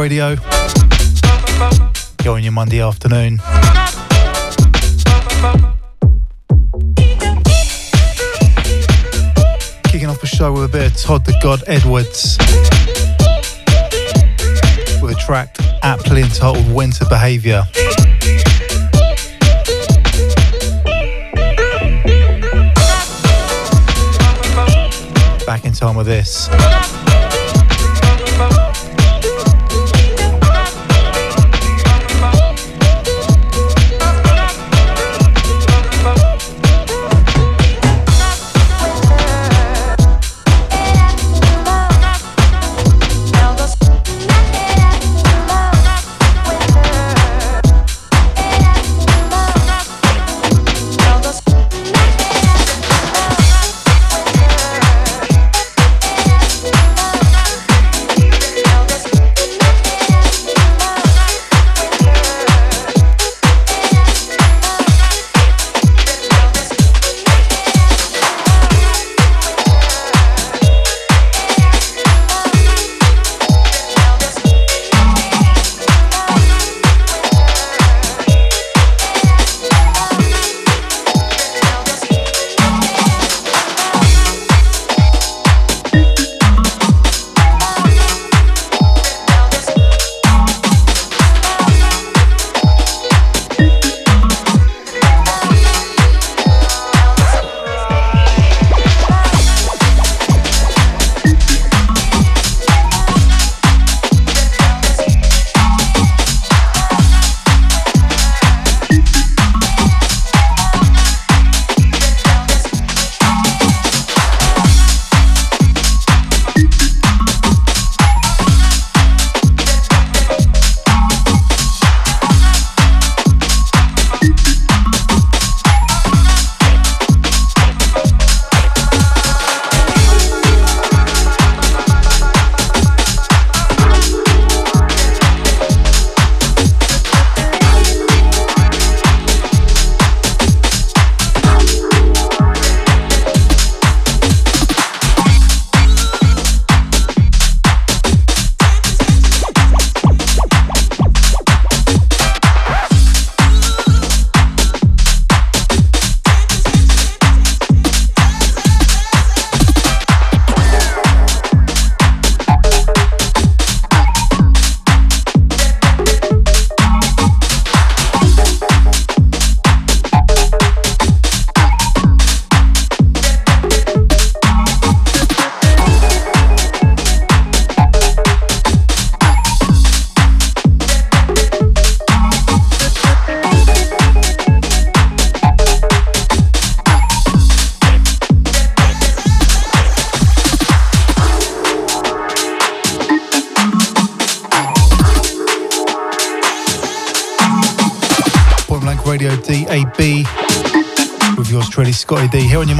Radio. Go on your Monday afternoon. Kicking off the show with a bit of Todd the God Edwards. With a track aptly entitled Winter Behaviour.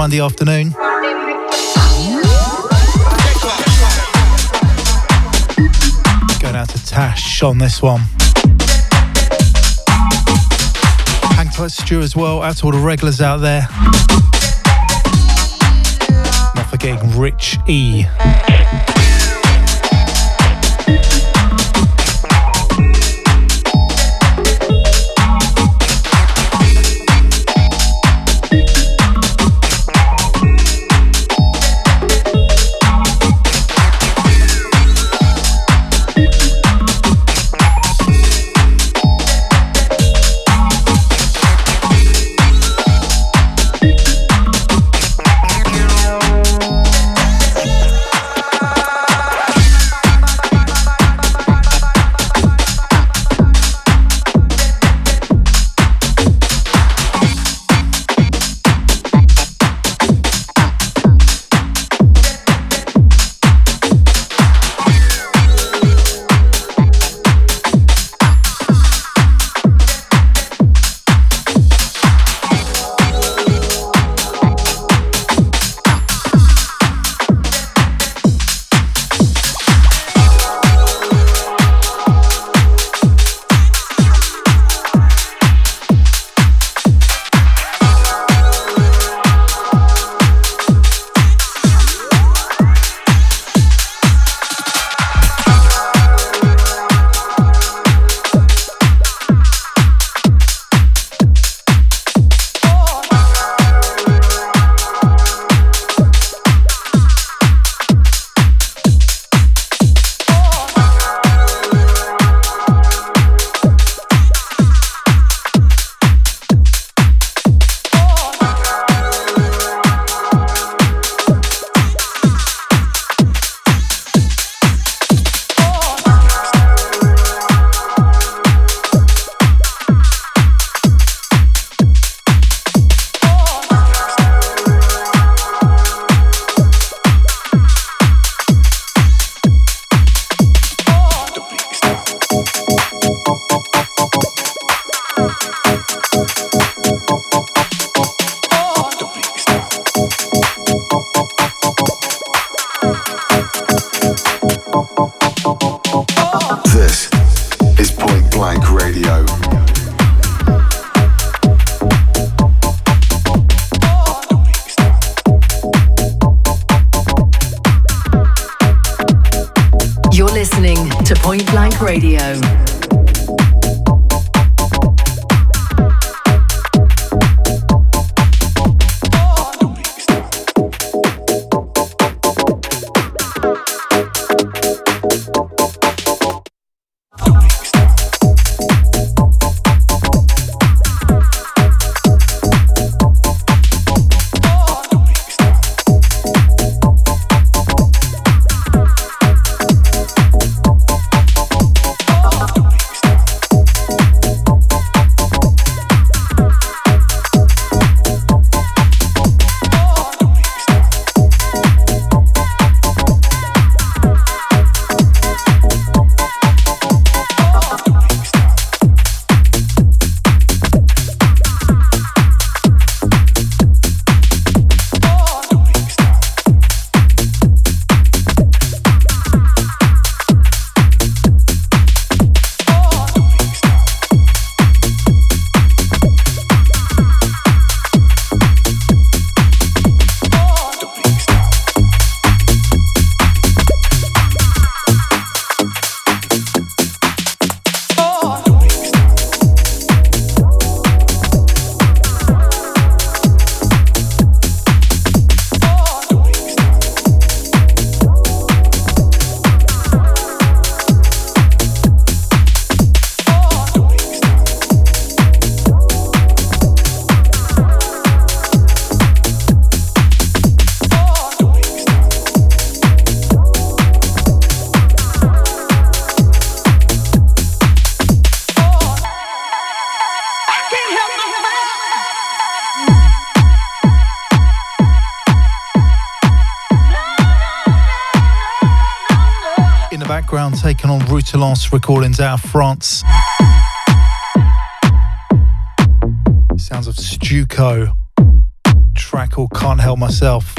Monday afternoon. Going out to Tash on this one. Hang tight, Stu, as well. Out to all the regulars out there. Not forgetting Rich E. Lance recordings out of France. Sounds of Stuco. Track called Can't Help Myself.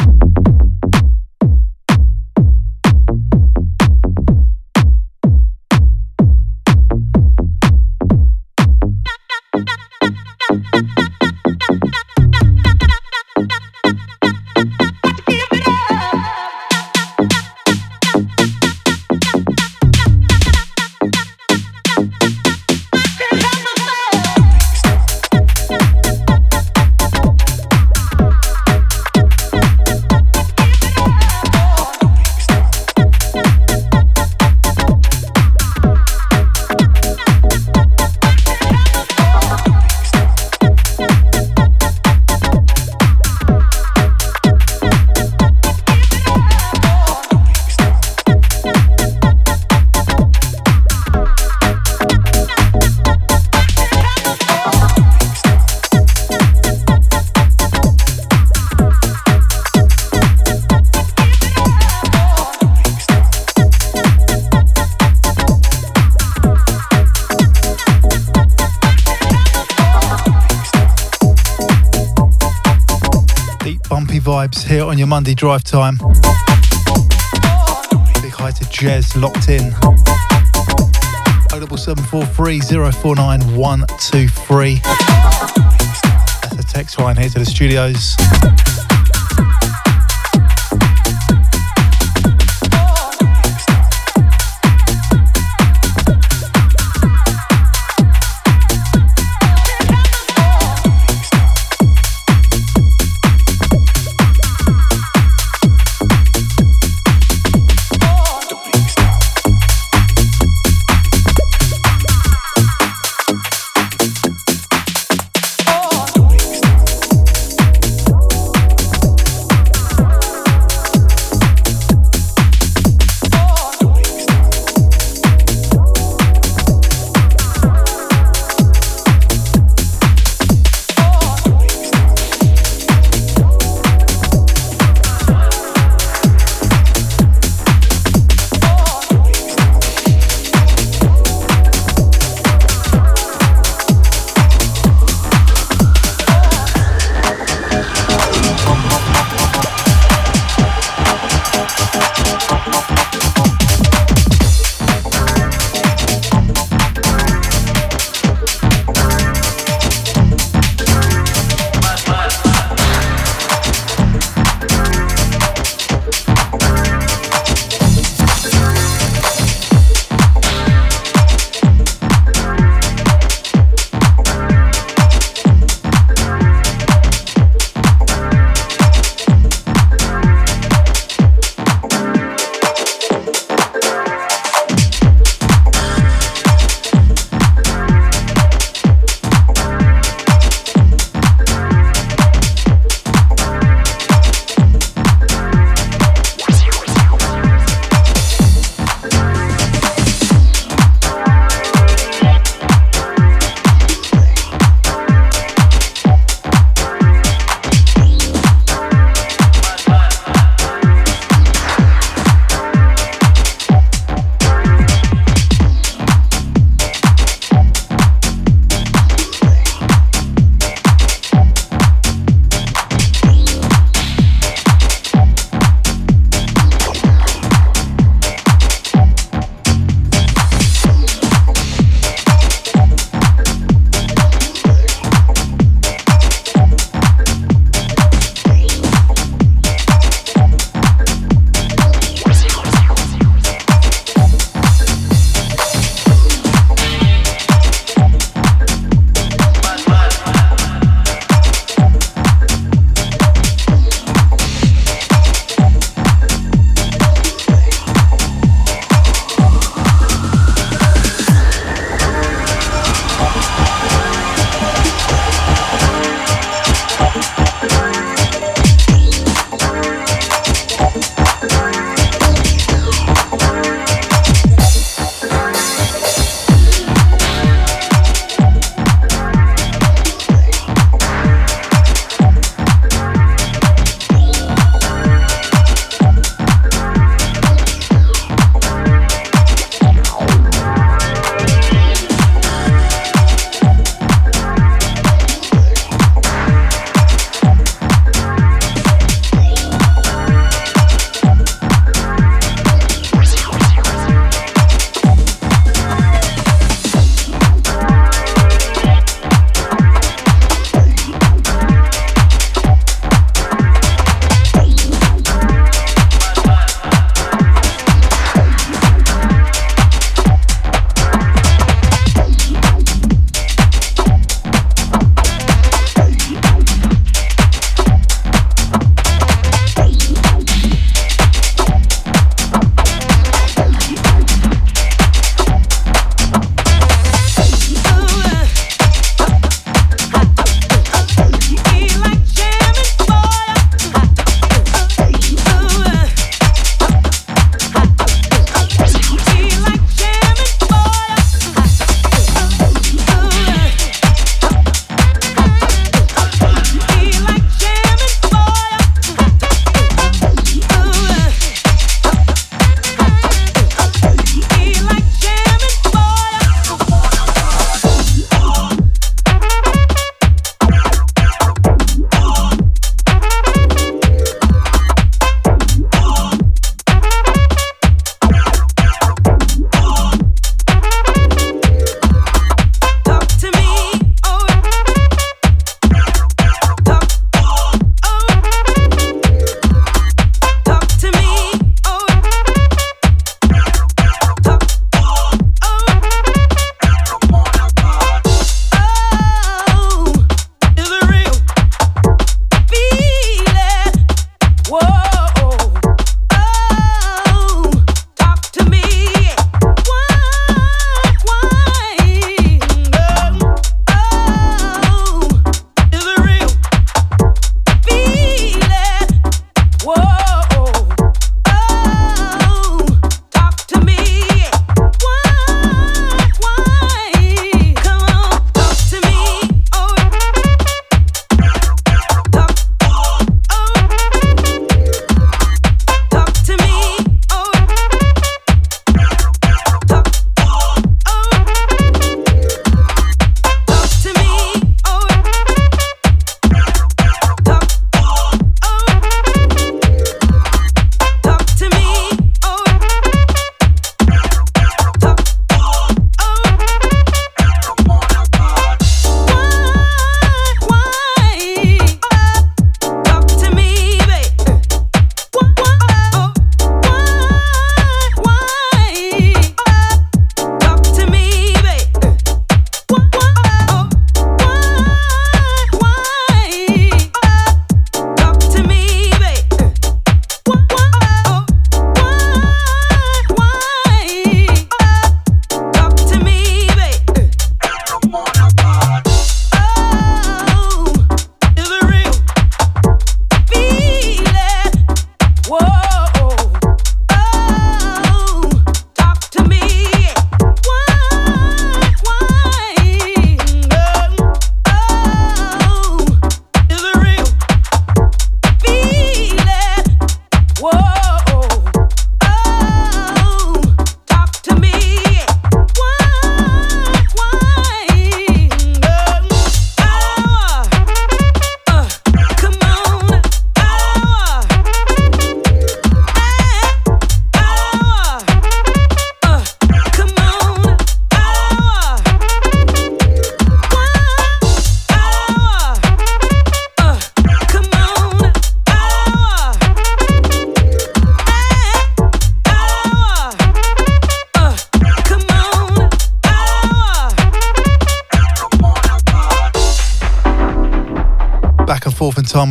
Monday drive time. Big hi to Jez locked in. 07743 049 123. That's a text line here to the studios.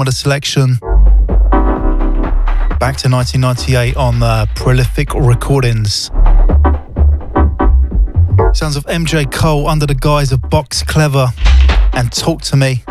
Time with a selection. Back to 1998 on the Prolific Recordings. Sounds of MJ Cole under the guise of Box Clever and Talk to me.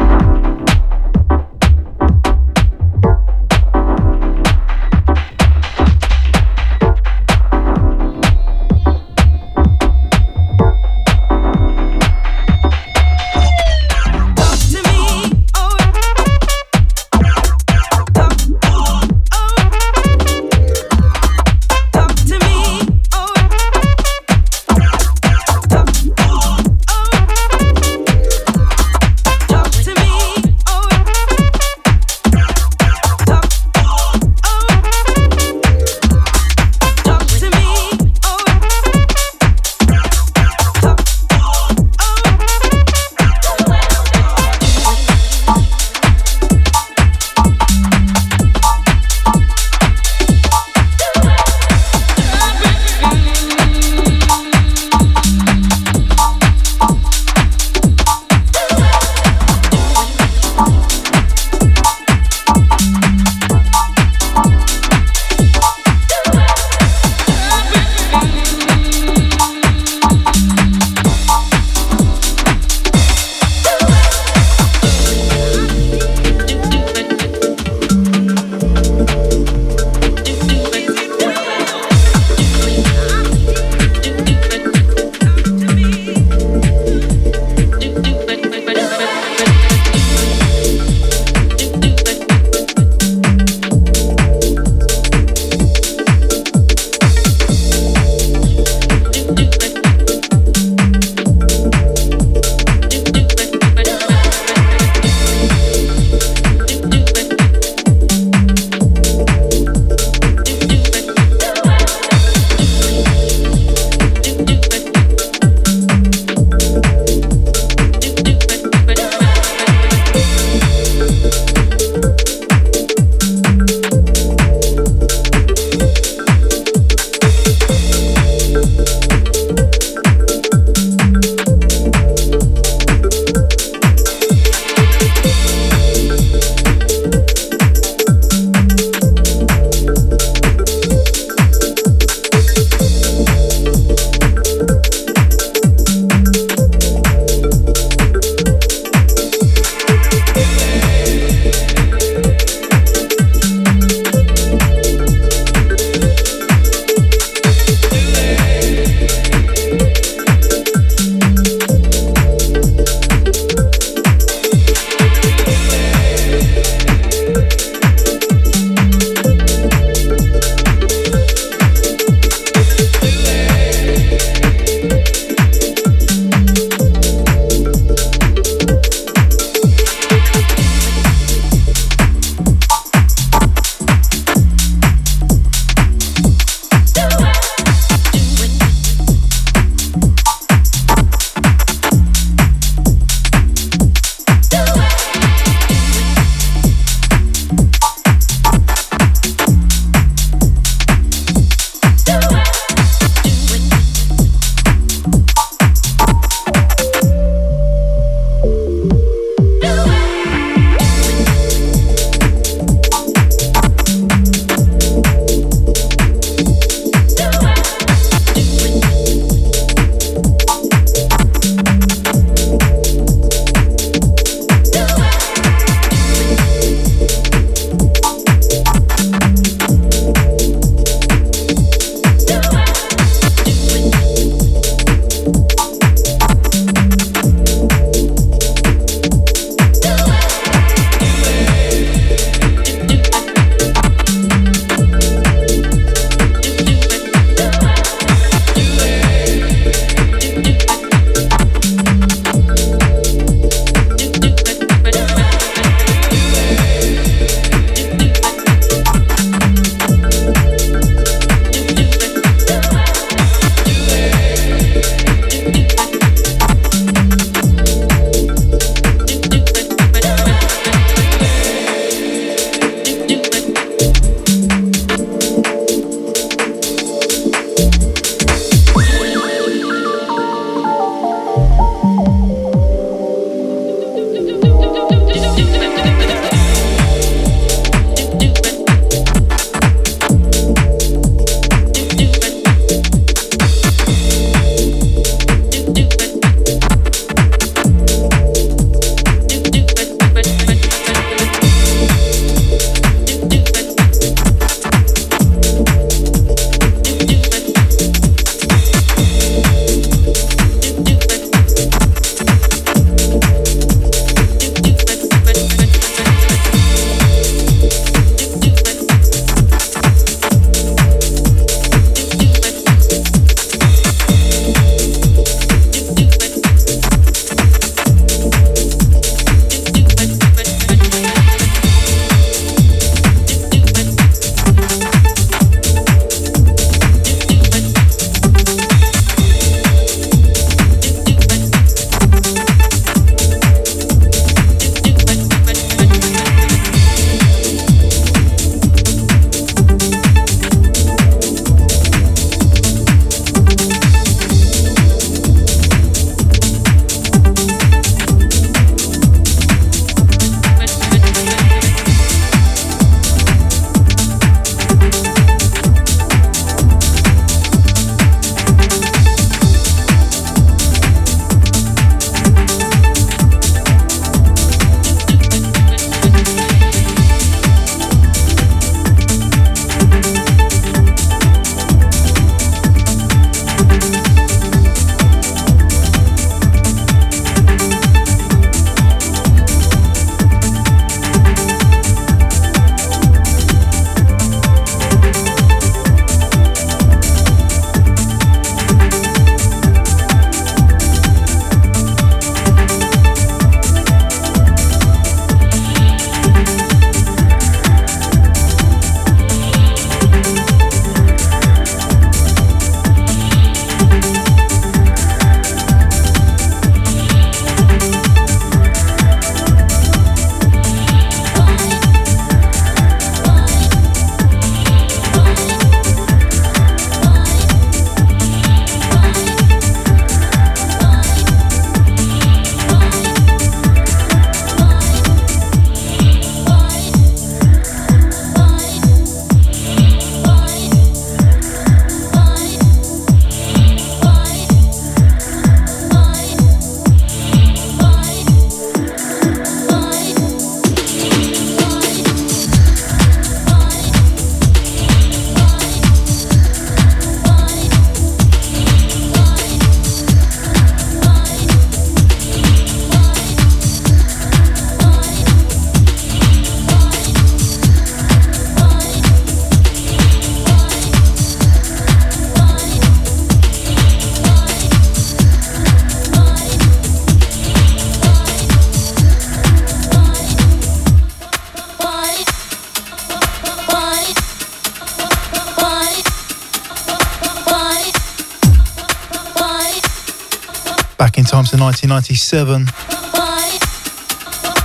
1997.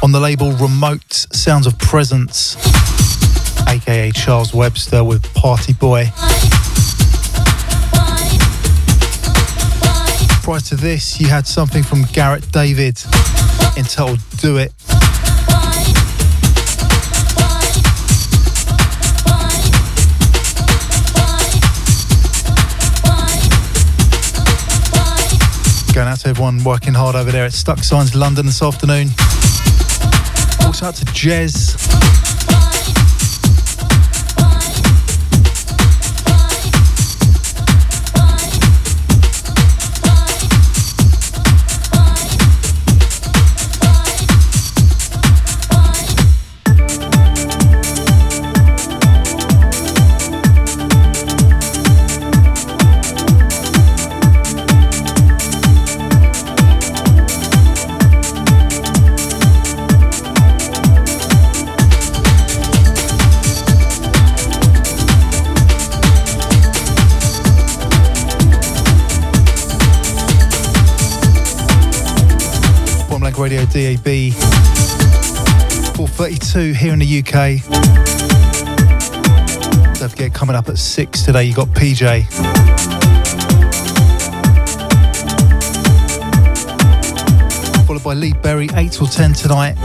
On the label Remote Sounds of Presence, aka Charles Webster with Party Boy. Prior to this, you had something from Garrett David entitled Do It. Everyone working hard over there at Stuck Signs London this afternoon. Also out to Jez. Radio DAB 432 here in the UK. Don't forget, coming up at 6 today, you got PJ. Followed by Lee Berry, 8 till 10 tonight.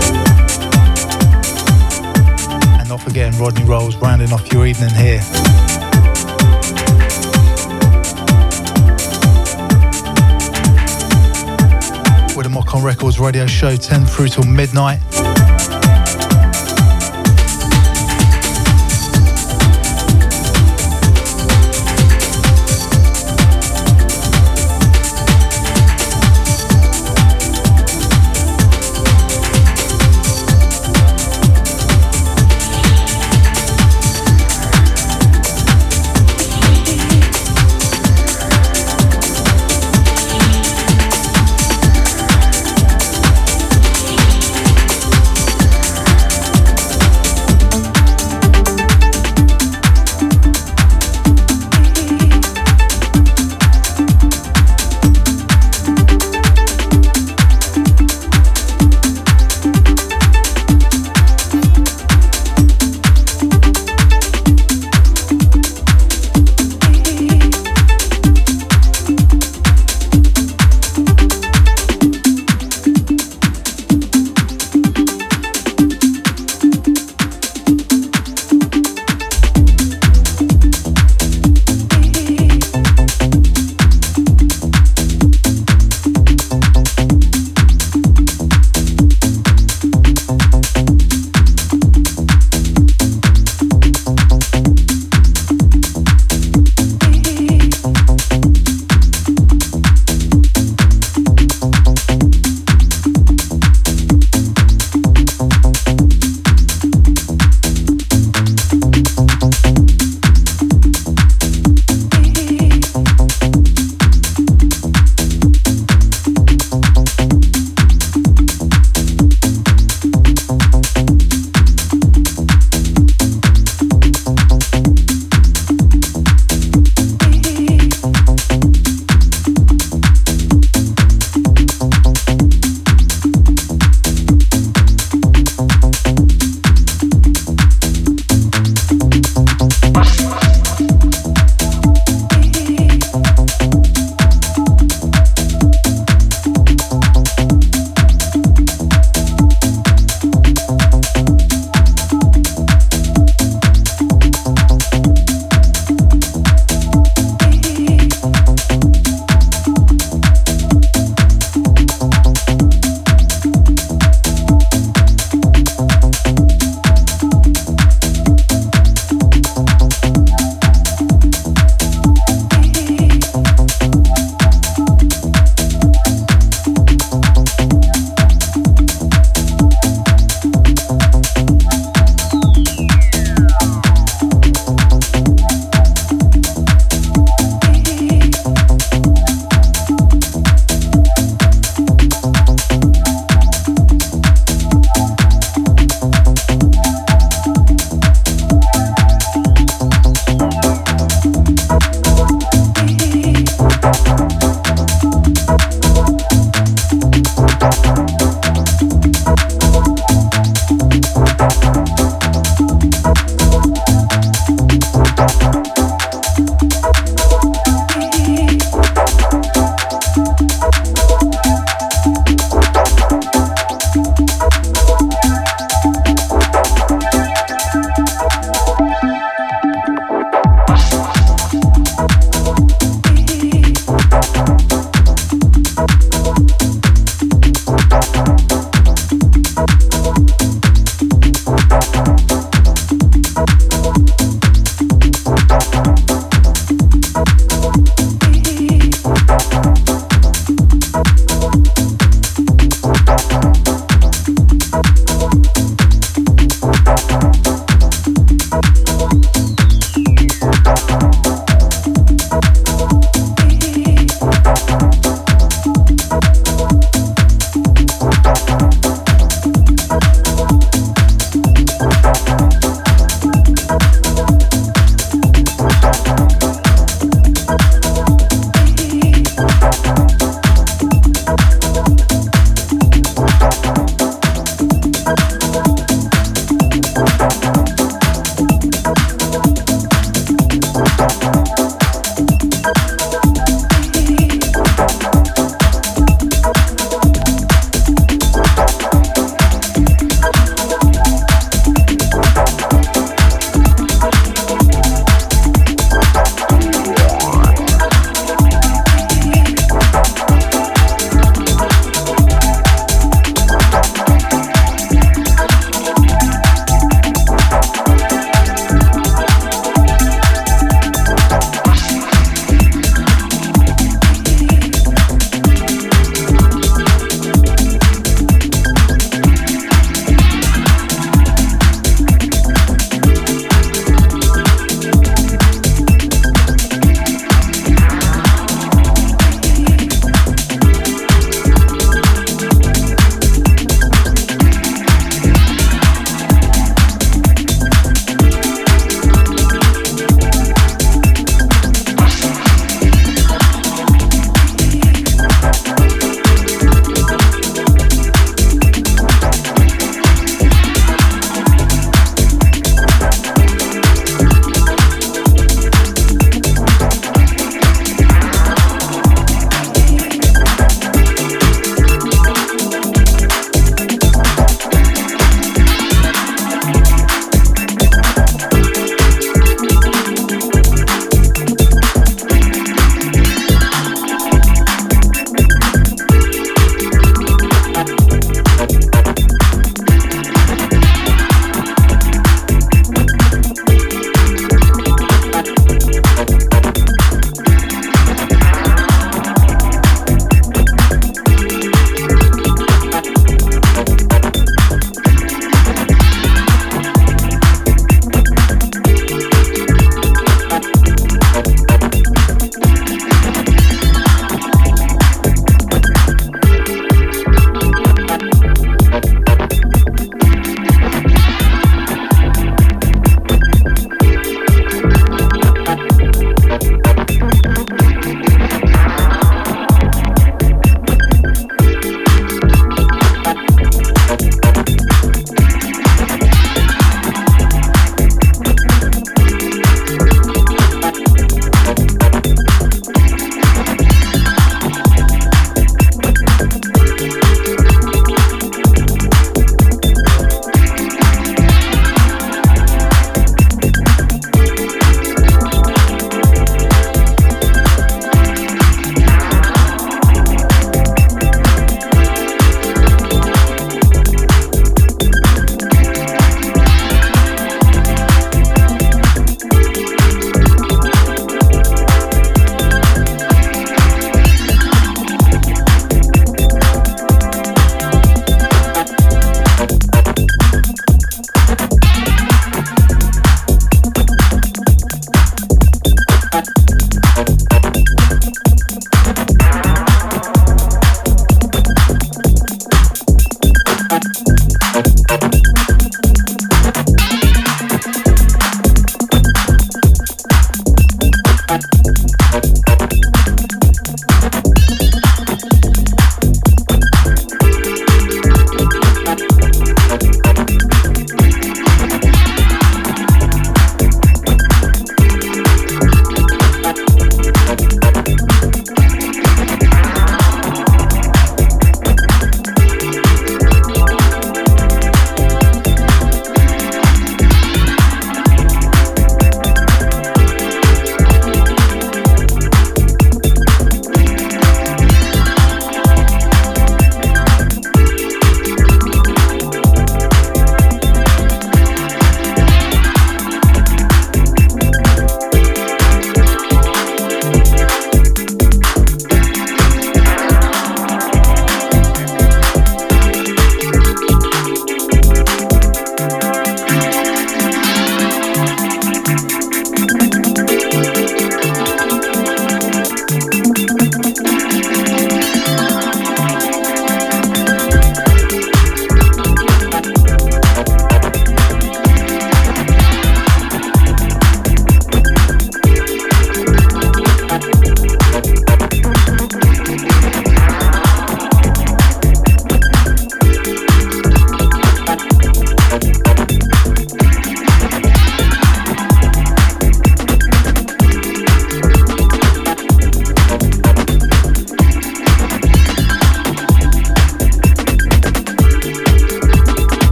And not forgetting Rodney Rolls rounding off your evening here. On Records radio show 10 through till midnight.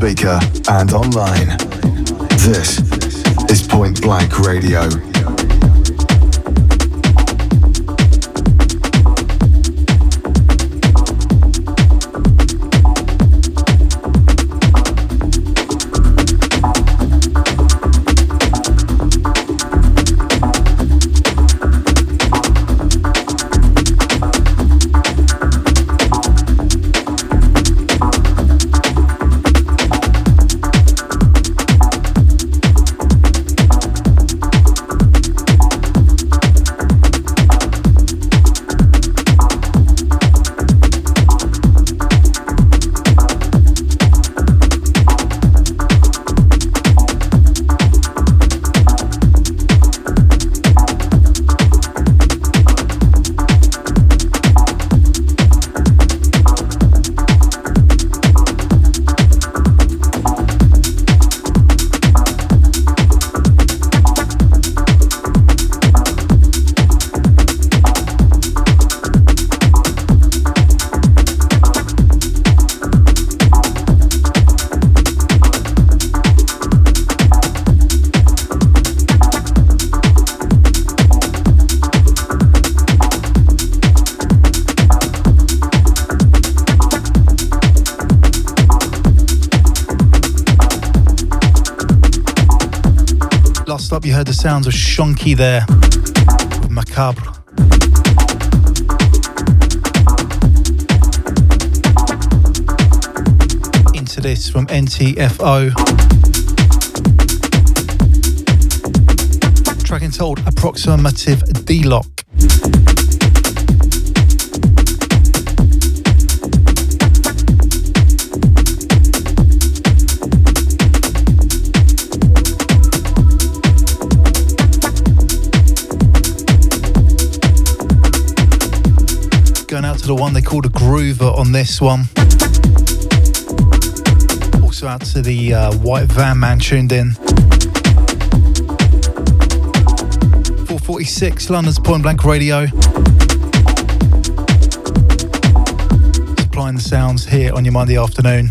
Your sounds of Shonky there with Macabre. Into this from NTFO. Track entitled Approximative D-Lock. the they called a groover on this one. Also out to the uh, White Van Man tuned in. 446 London's Point Blank Radio. Supplying the sounds here on your Monday afternoon.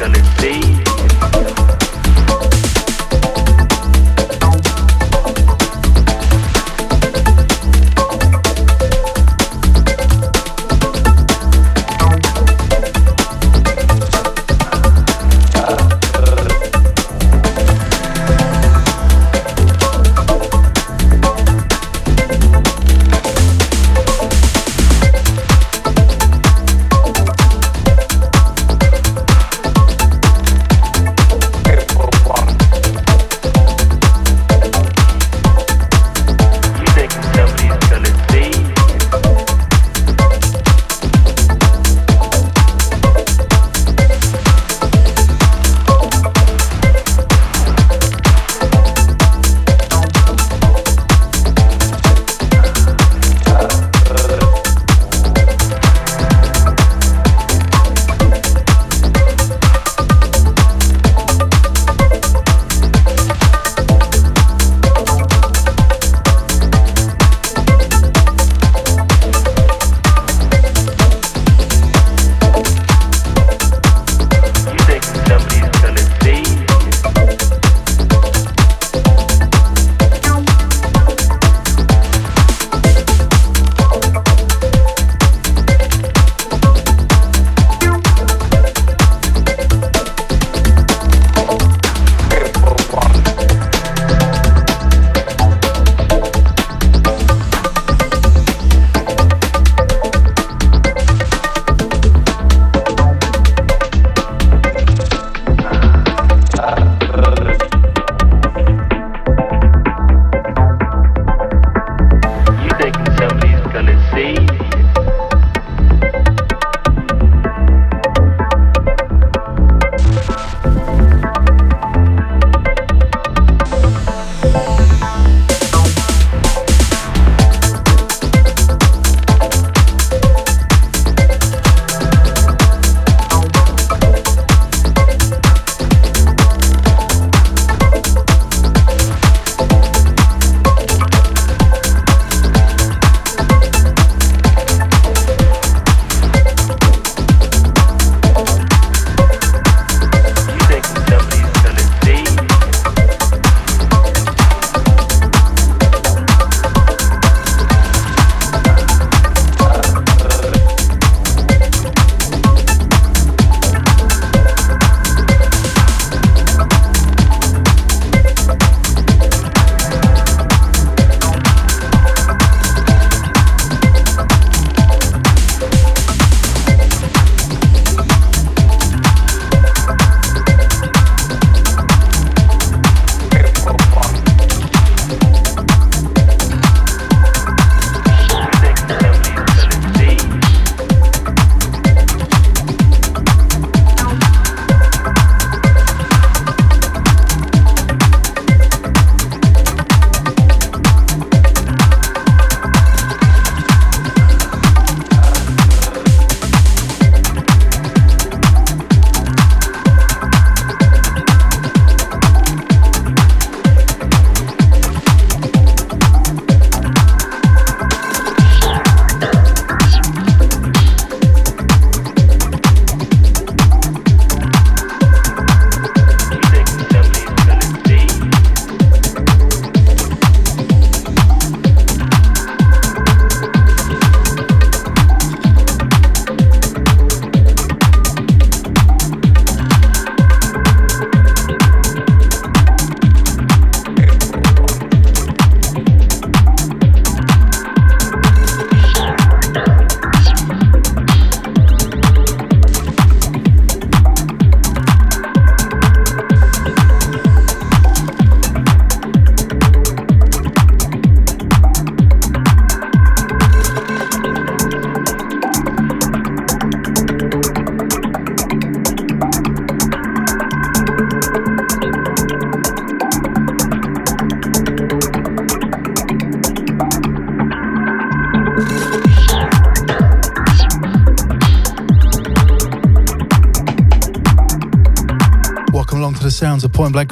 gonna be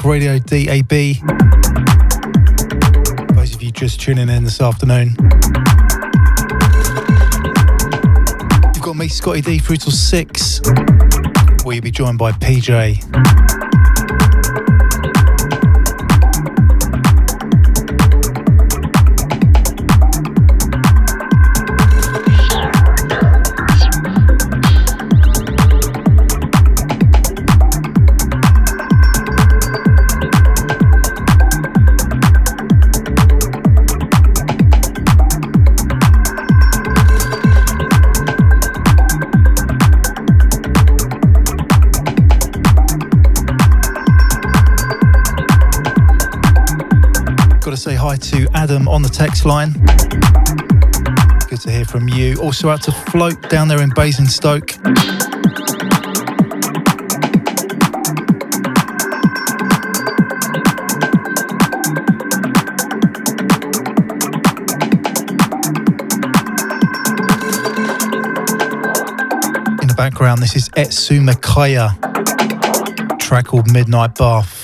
Radio DAB. Those of you just tuning in this afternoon. You've got me, Scottie D, through till 6, where you'll be joined by PJ. Adam on the text line. Good to hear from you. Also out to Float down there in Basingstoke. In the background, this is Etsu Makaya, track called Midnight Bath.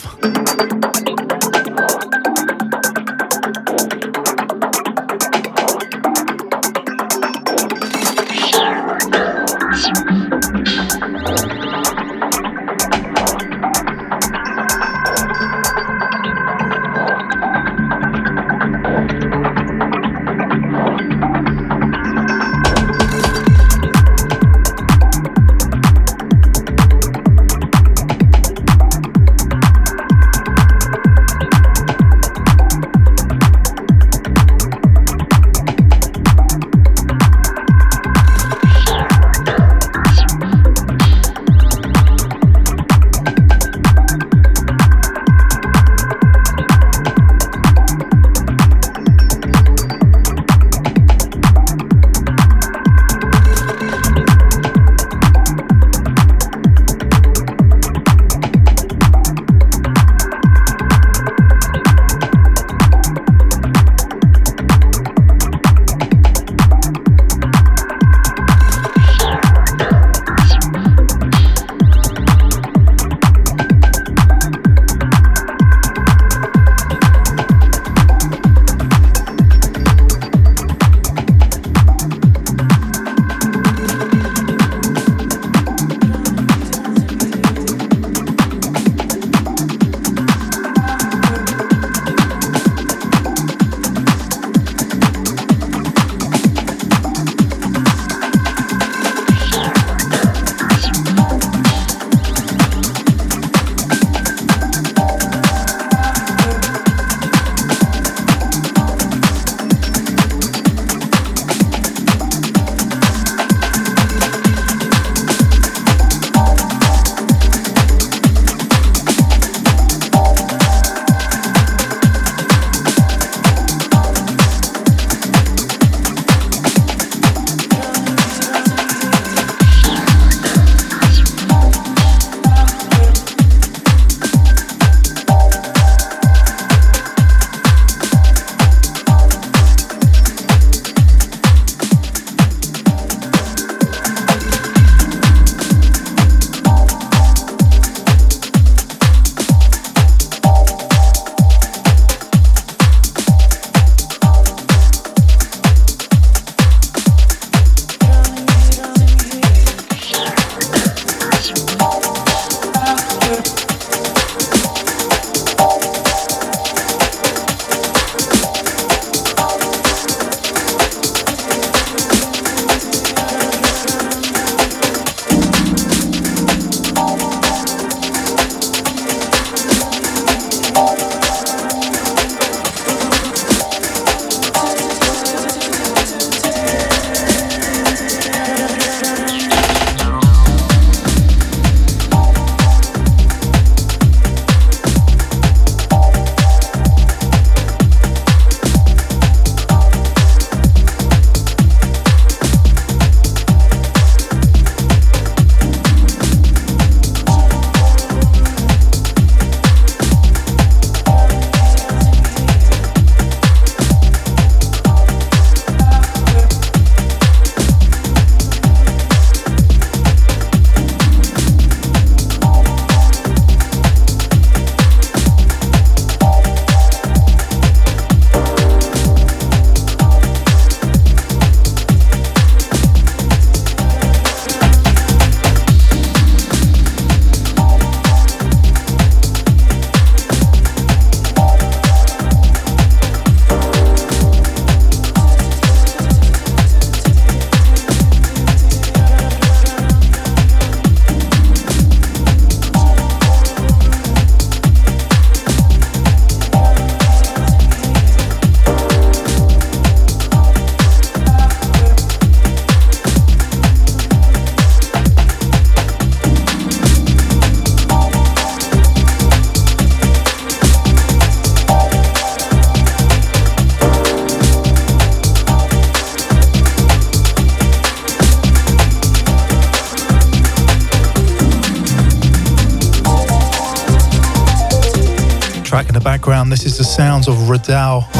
Sounds of Radal.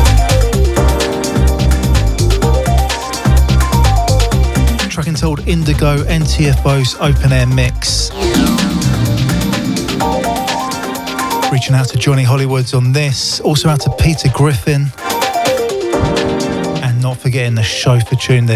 Track entitled Indigo NTFO's open air mix. Reaching out to Johnny Hollywoods on this, also out to Peter Griffin, and not forgetting the show for tuned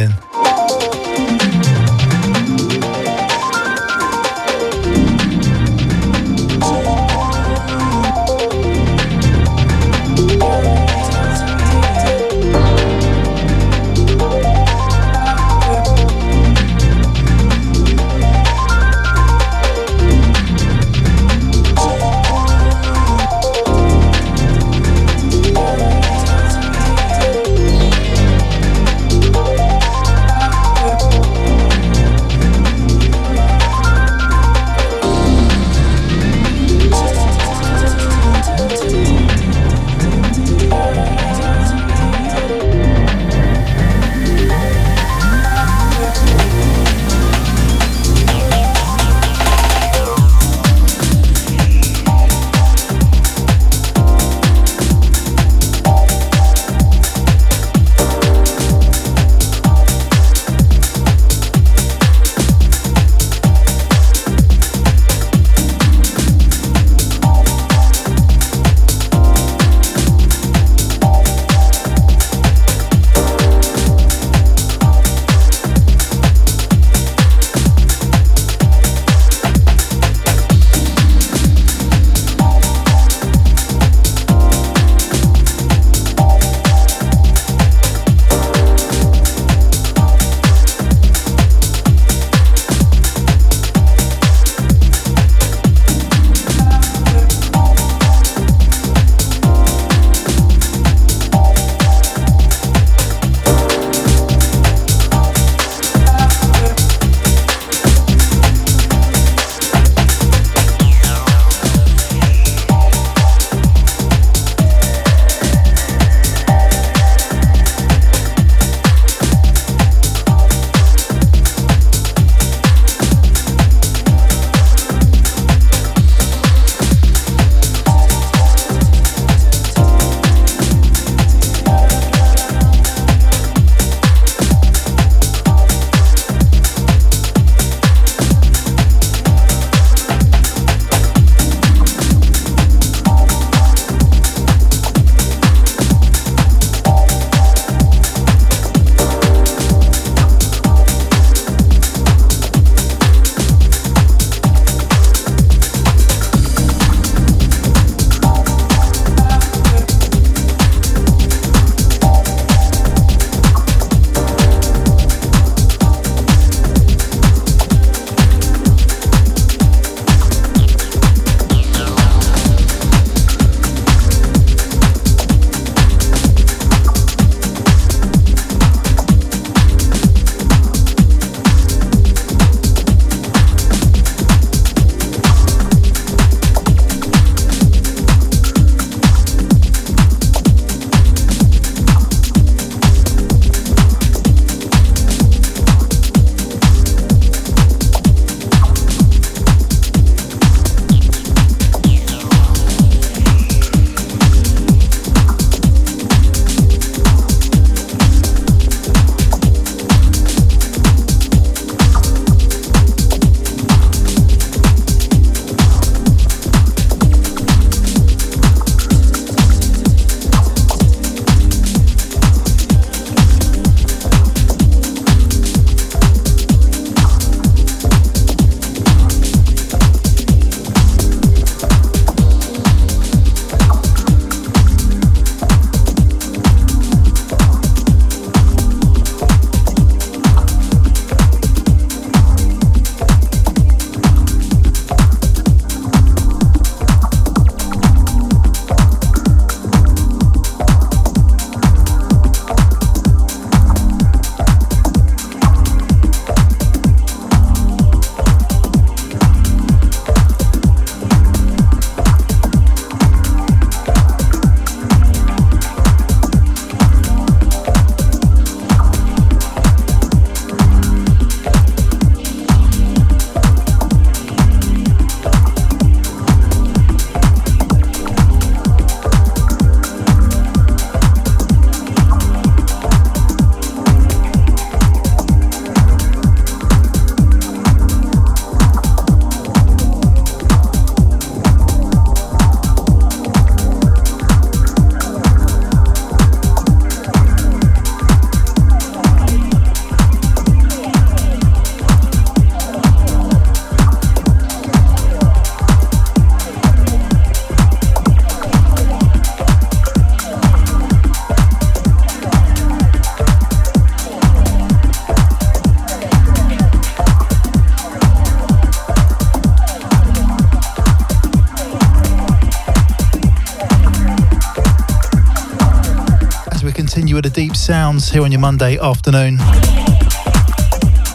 sounds here on your Monday afternoon.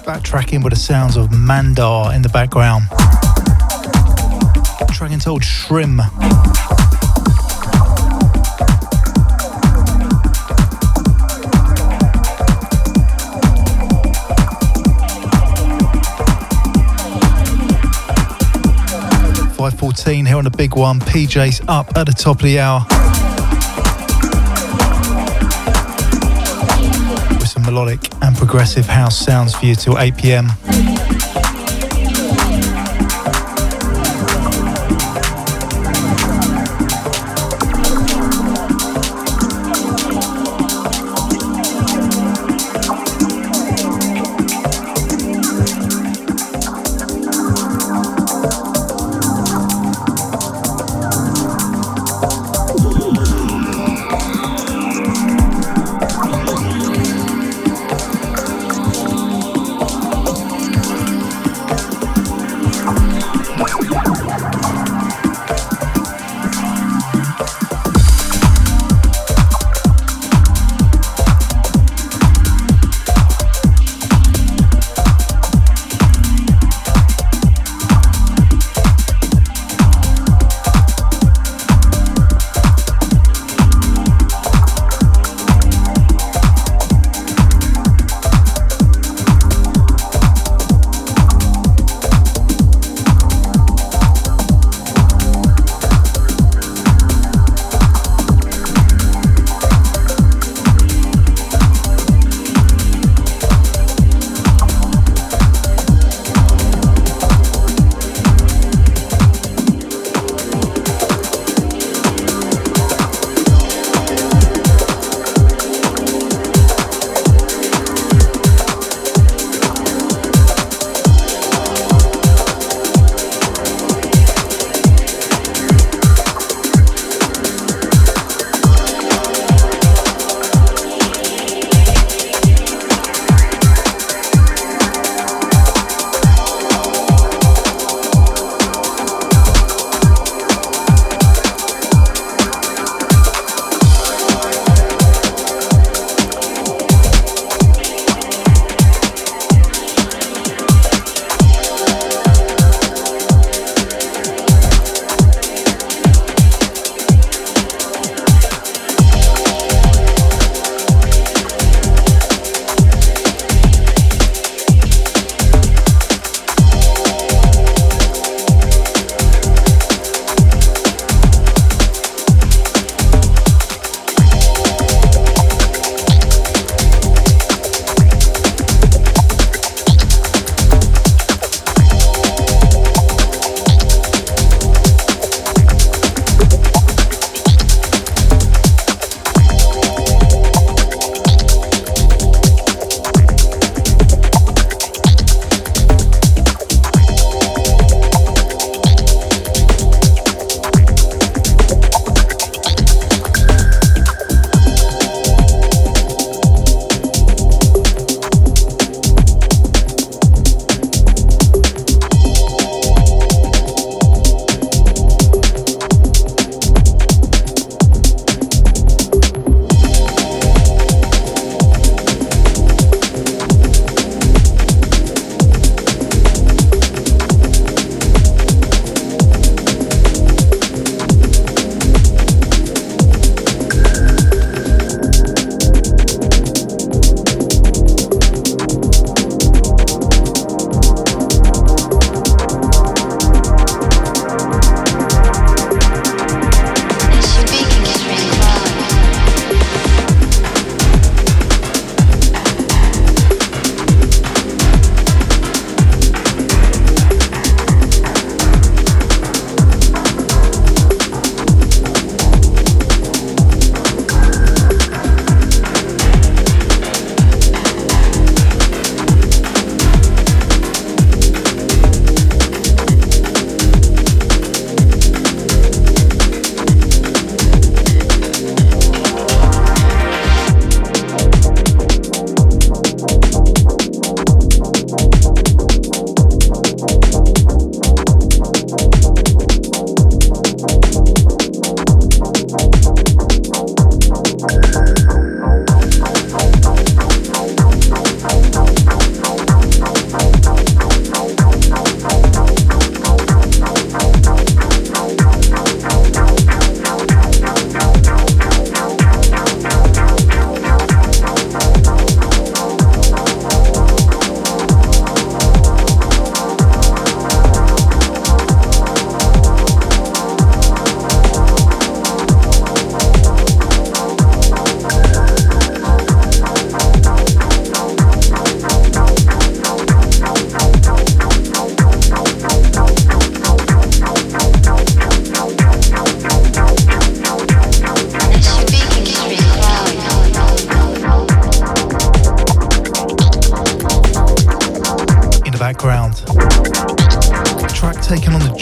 Backtracking with the sounds of Mandar in the background. Track entitled Shrim. 5.14 here on the big one. PJ's up at the top of the hour. Melodic and progressive house sounds for you till 8 pm.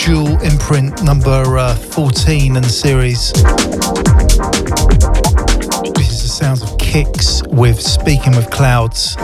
Jewel imprint number uh, 14 in the series. This is the sounds of Kicks with Speaking with Clouds.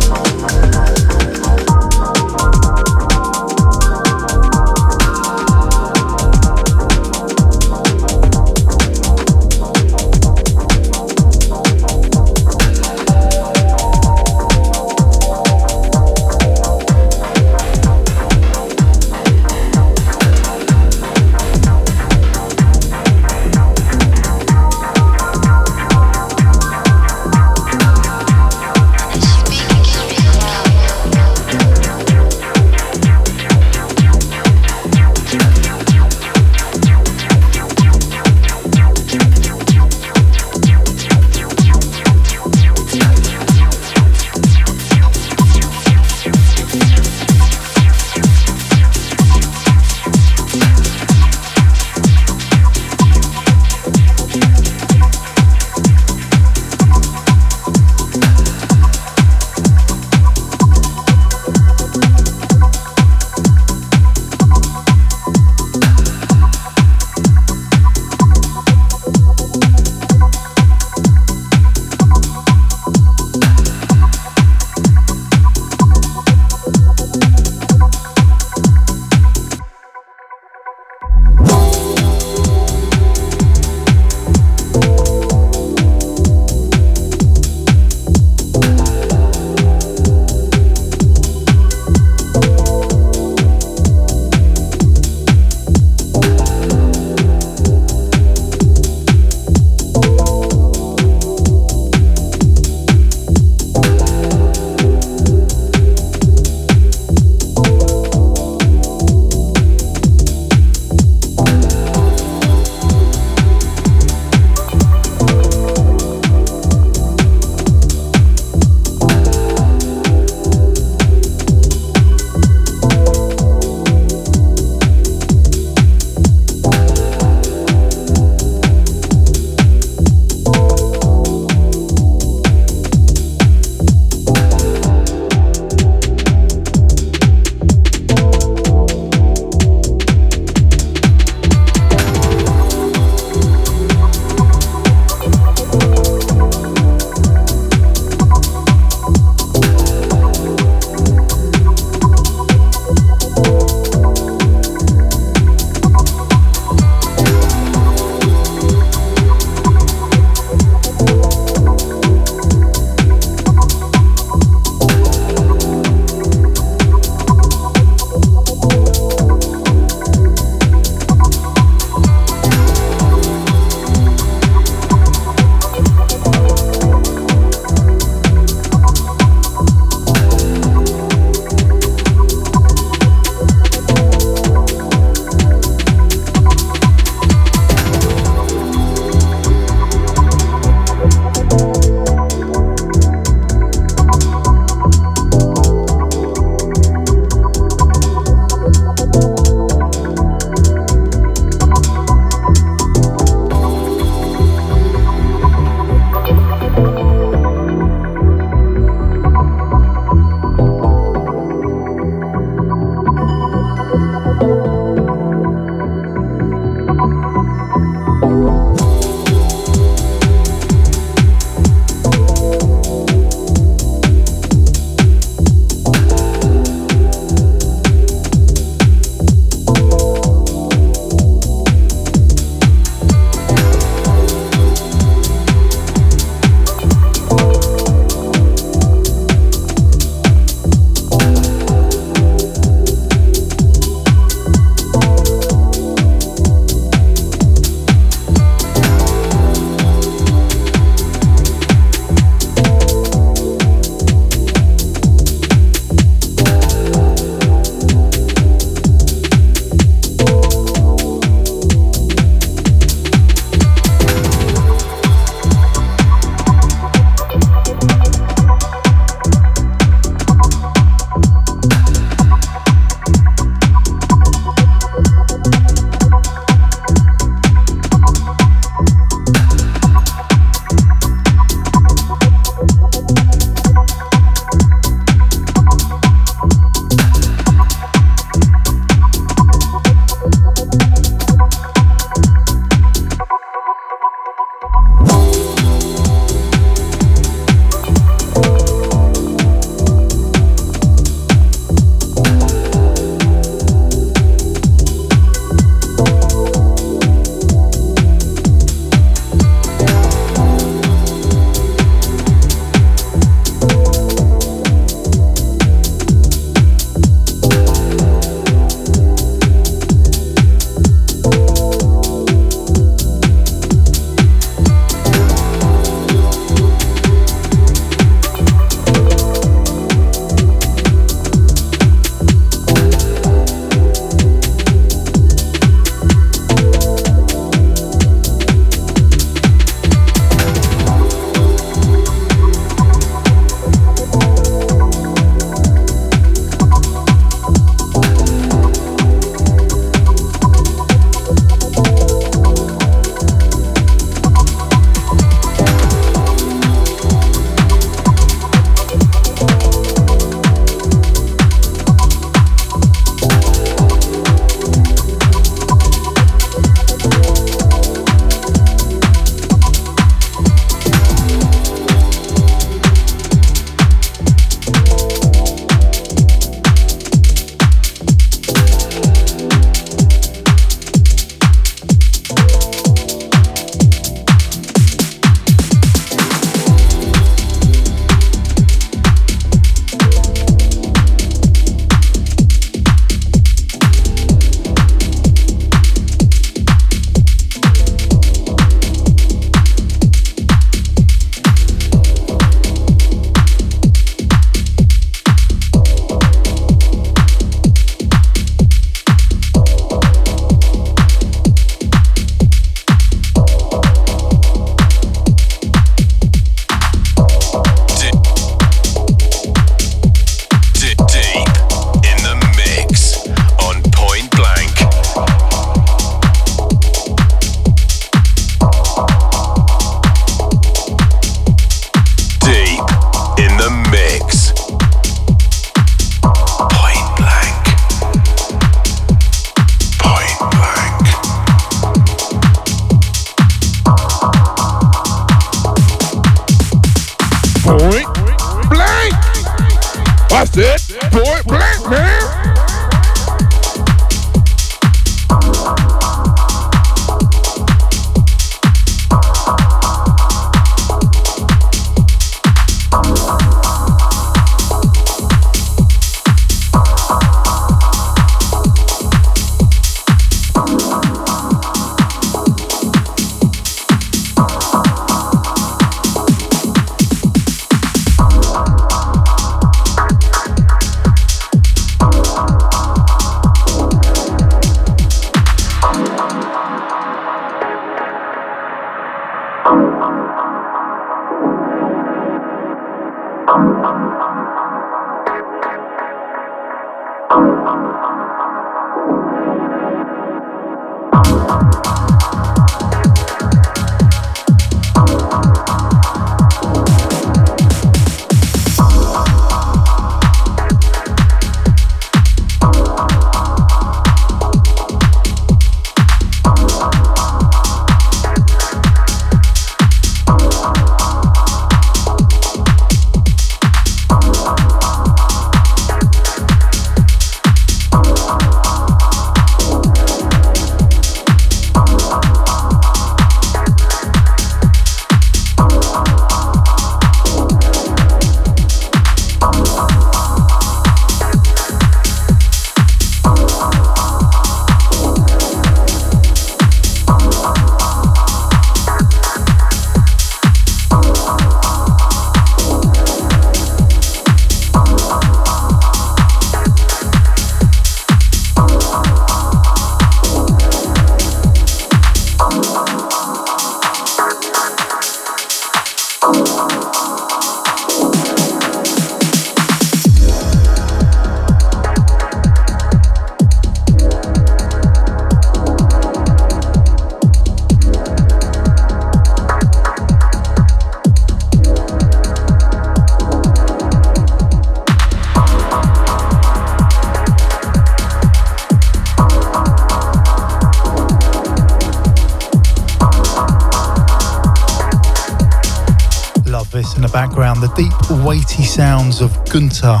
Gunter.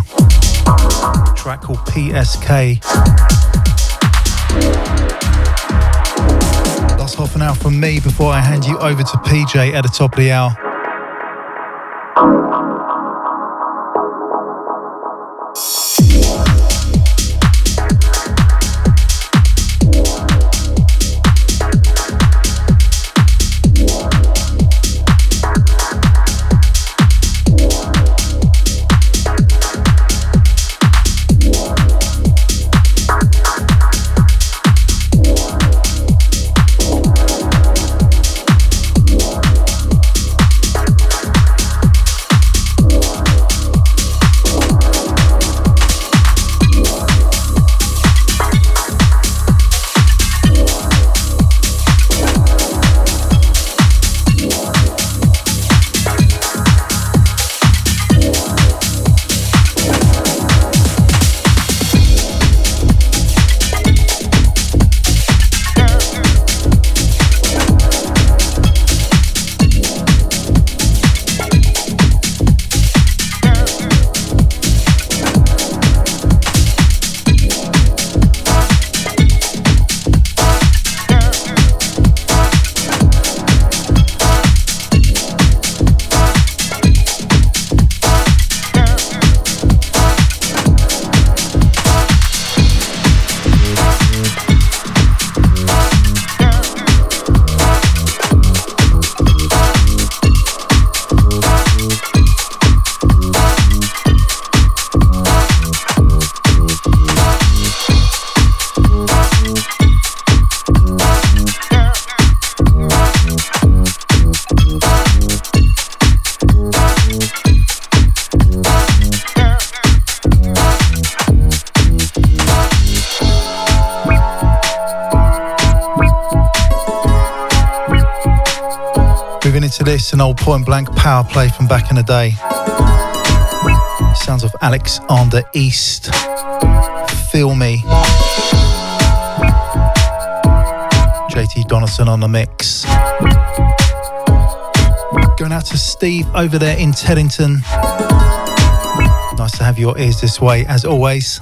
track called PSK. Last half an hour from me before I hand you over to PJ at the top of the hour. Point blank power play from back in the day. Sounds of Alex on the East. Feel Me. JT Donaldson on the mix. Going out to Steve over there in Teddington. Nice to have your ears this way, as always.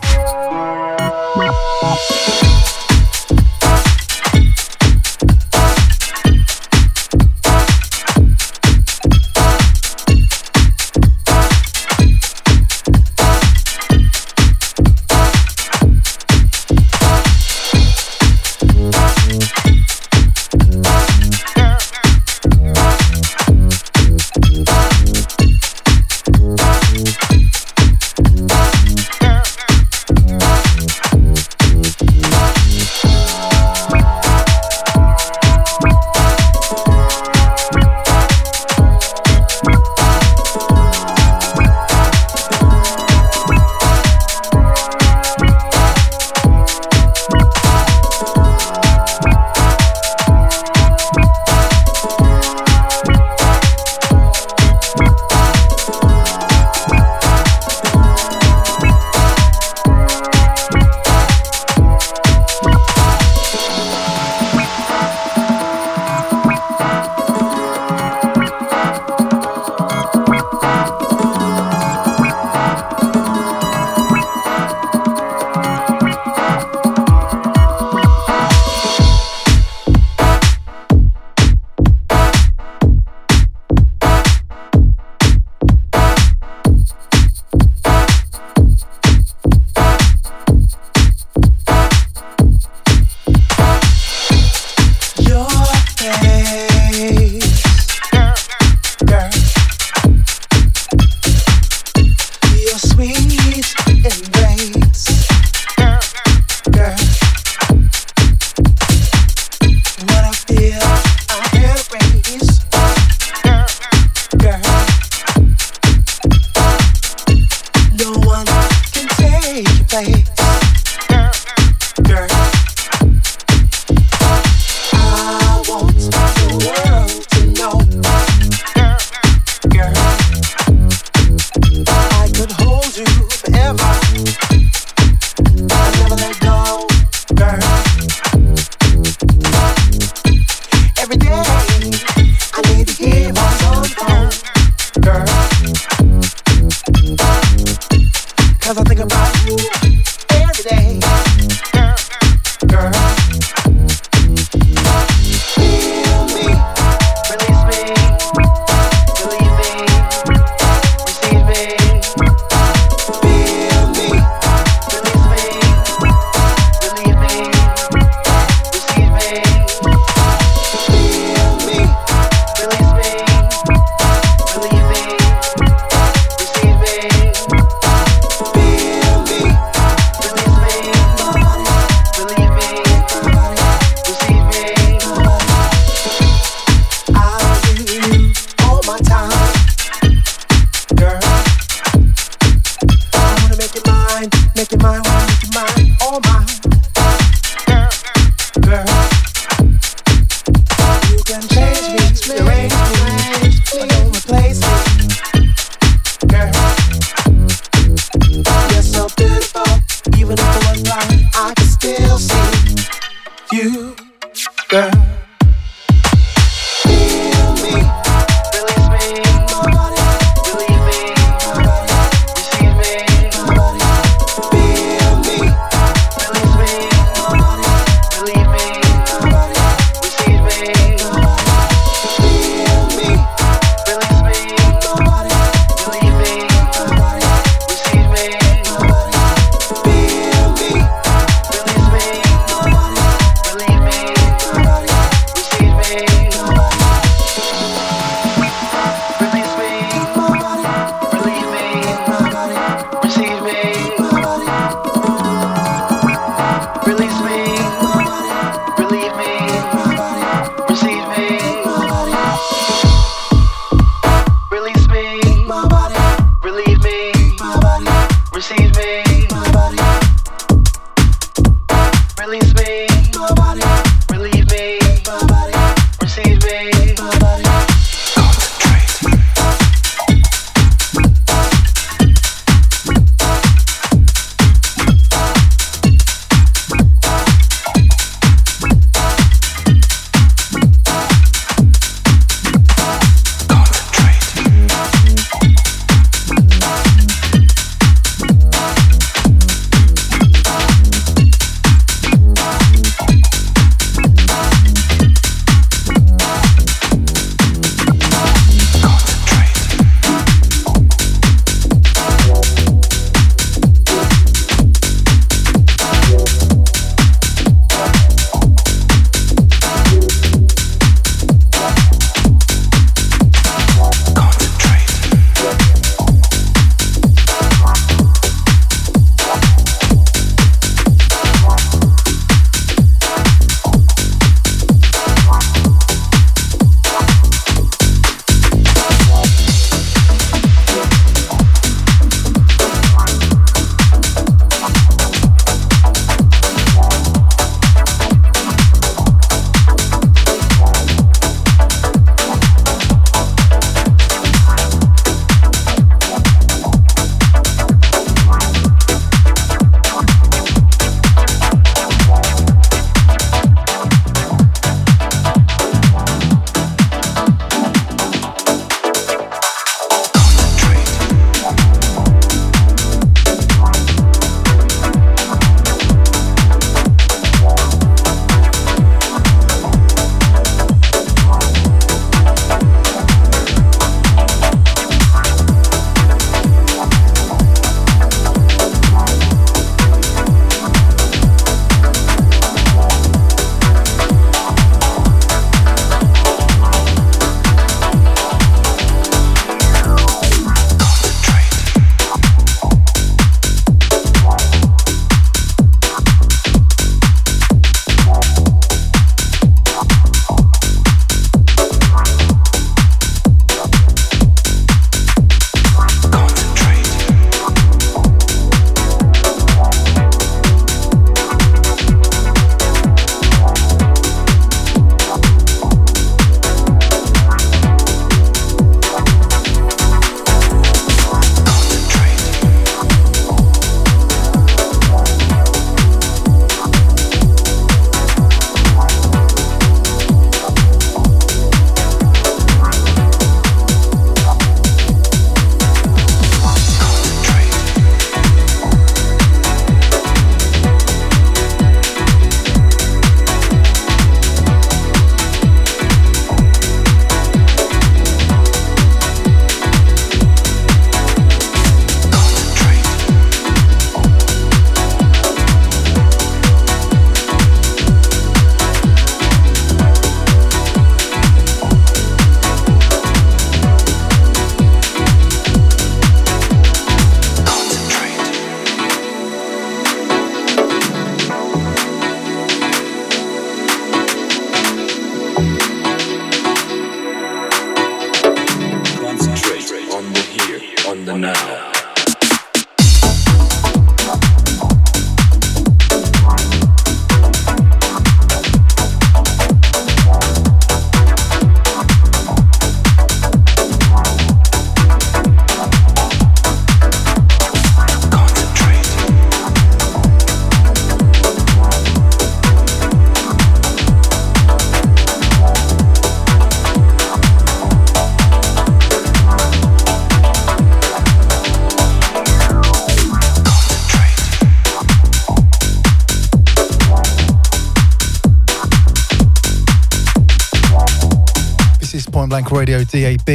Blank Radio DAB.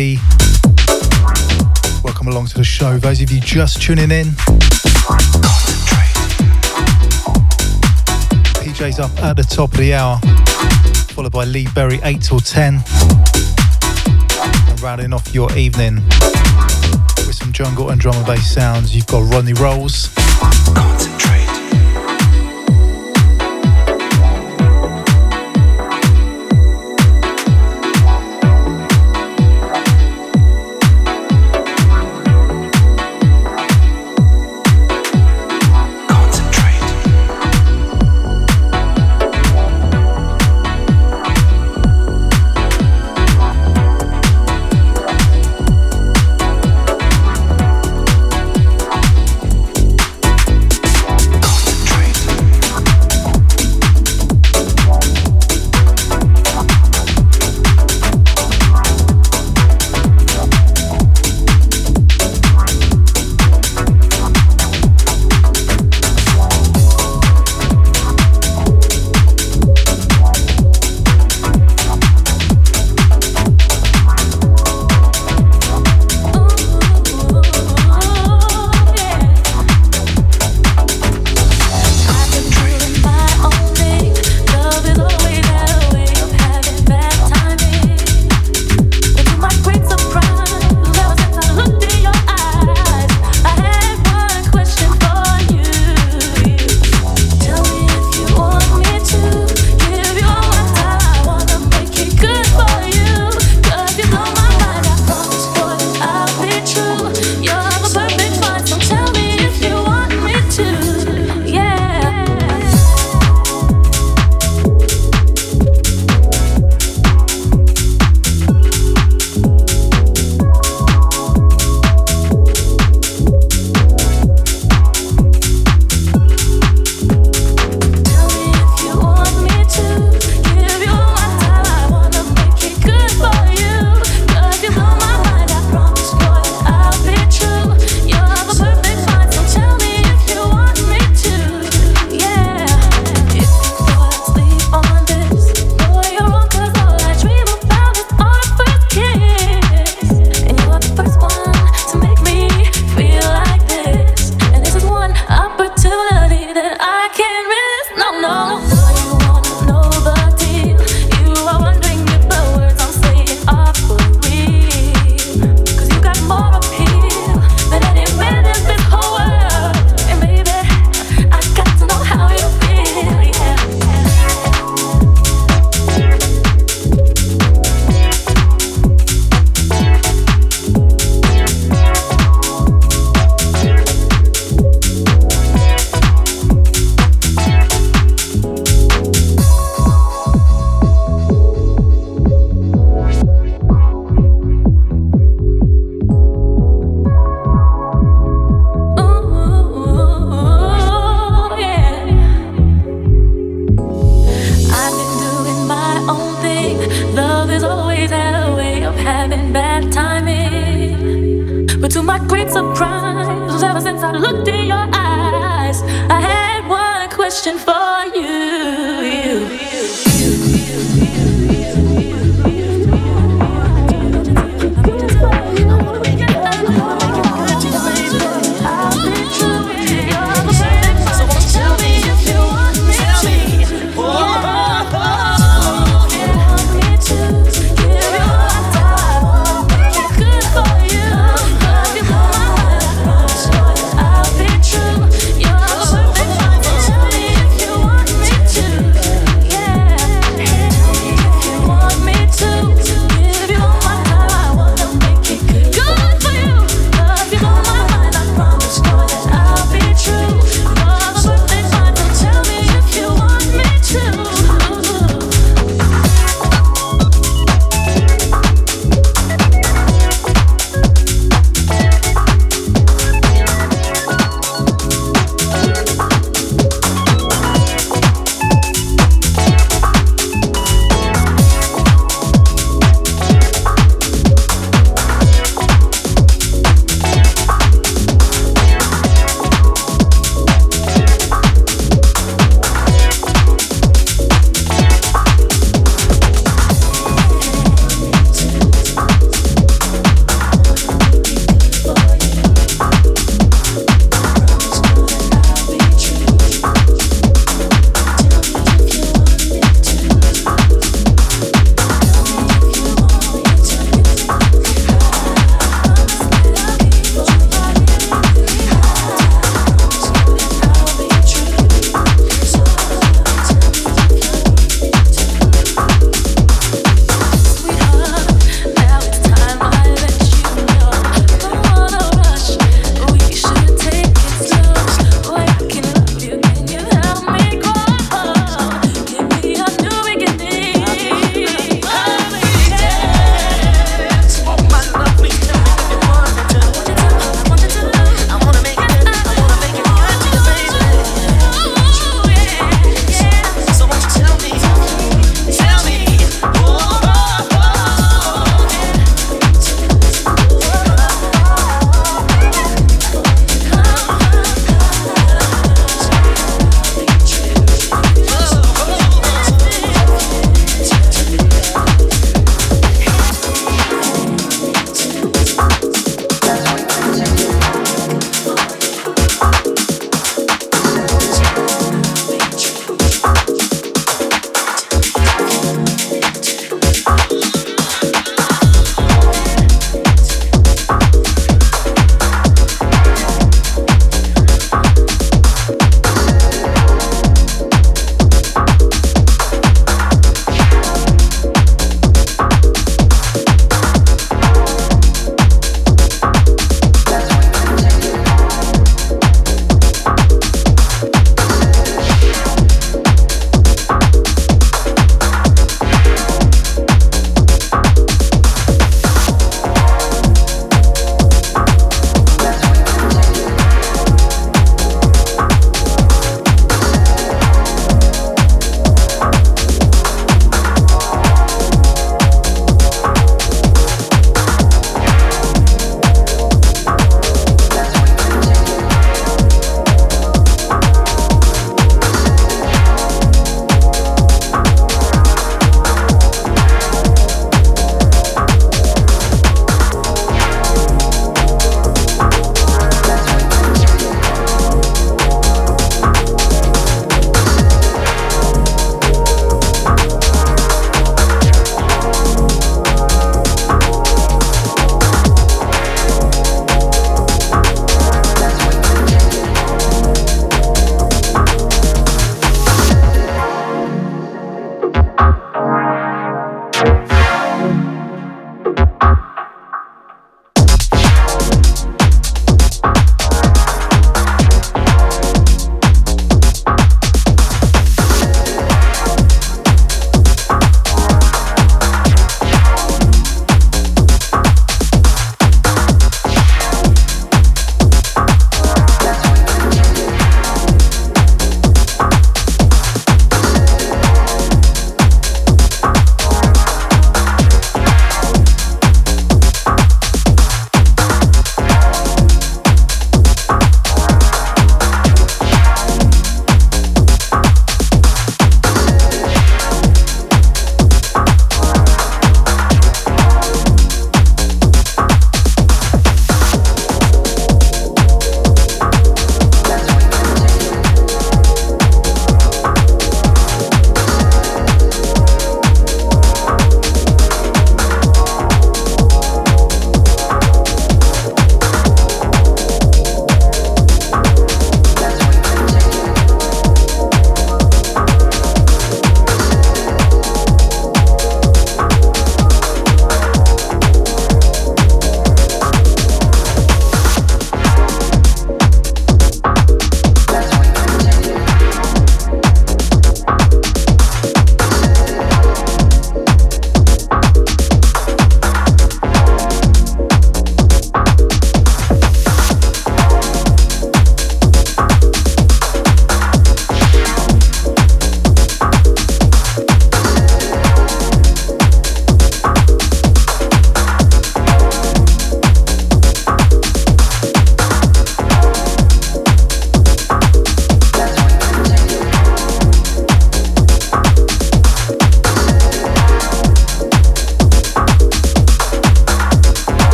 Welcome along to the show. Those of you just tuning in, PJ's up at the top of the hour, followed by Lee Berry 8 till 10. And rounding off your evening with some jungle and drum and bass sounds, you've got Ronnie Rolls. question for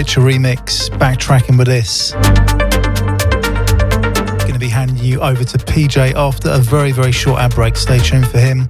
Superpitcher remix. Backtracking with this. Going to be handing you over to PJ after a very, very short ad break. Stay tuned for him.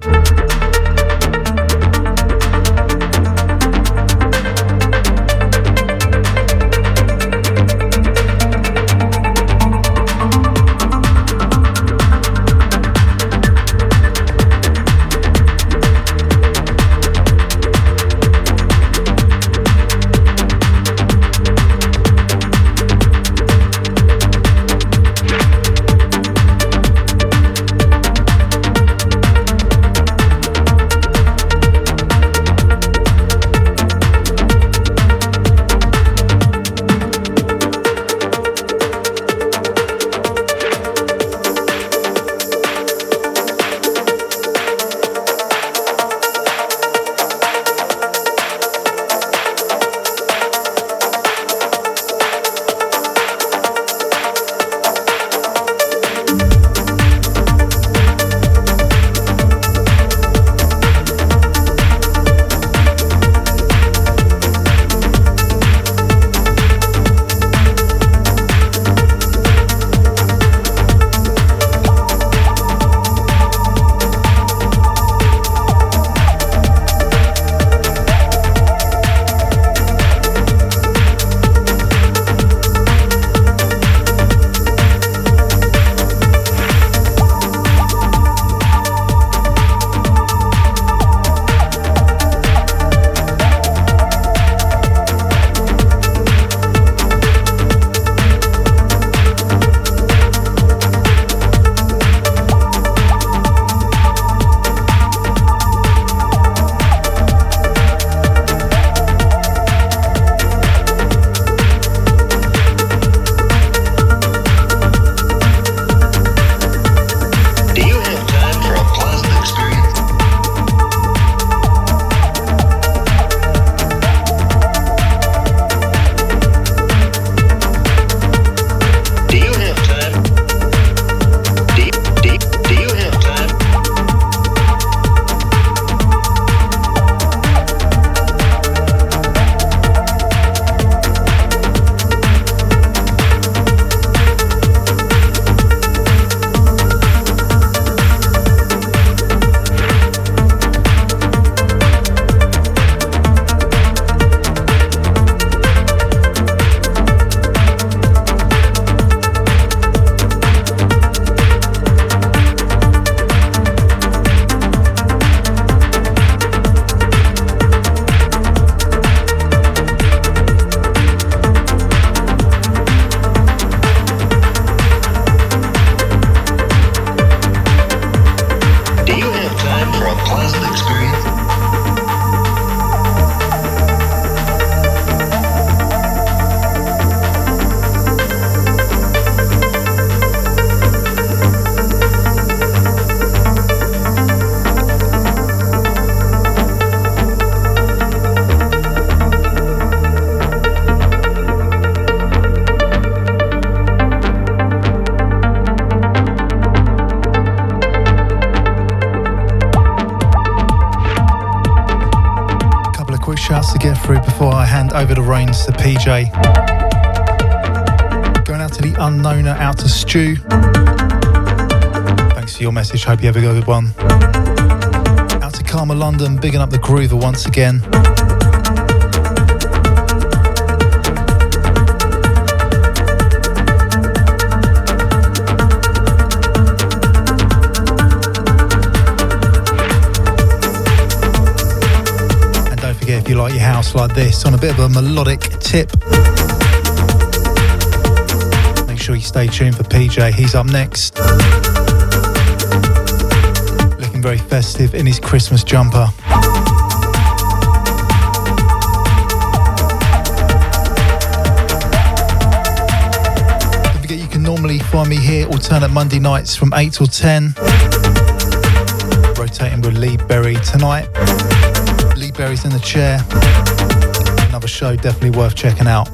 PJ. Going out to the unknowner, out to Stu. Thanks for your message. Hope you have a good one. Out to Karma London, bigging up the groover once again. You like your house like this on a bit of a melodic tip. Make sure you stay tuned for PJ. He's up next. Looking very festive in his Christmas jumper. Don't forget you can normally find me here alternate Monday nights from 8 till 10. Rotating with Lee Berry tonight. Berry's in the chair. Another show definitely worth checking out.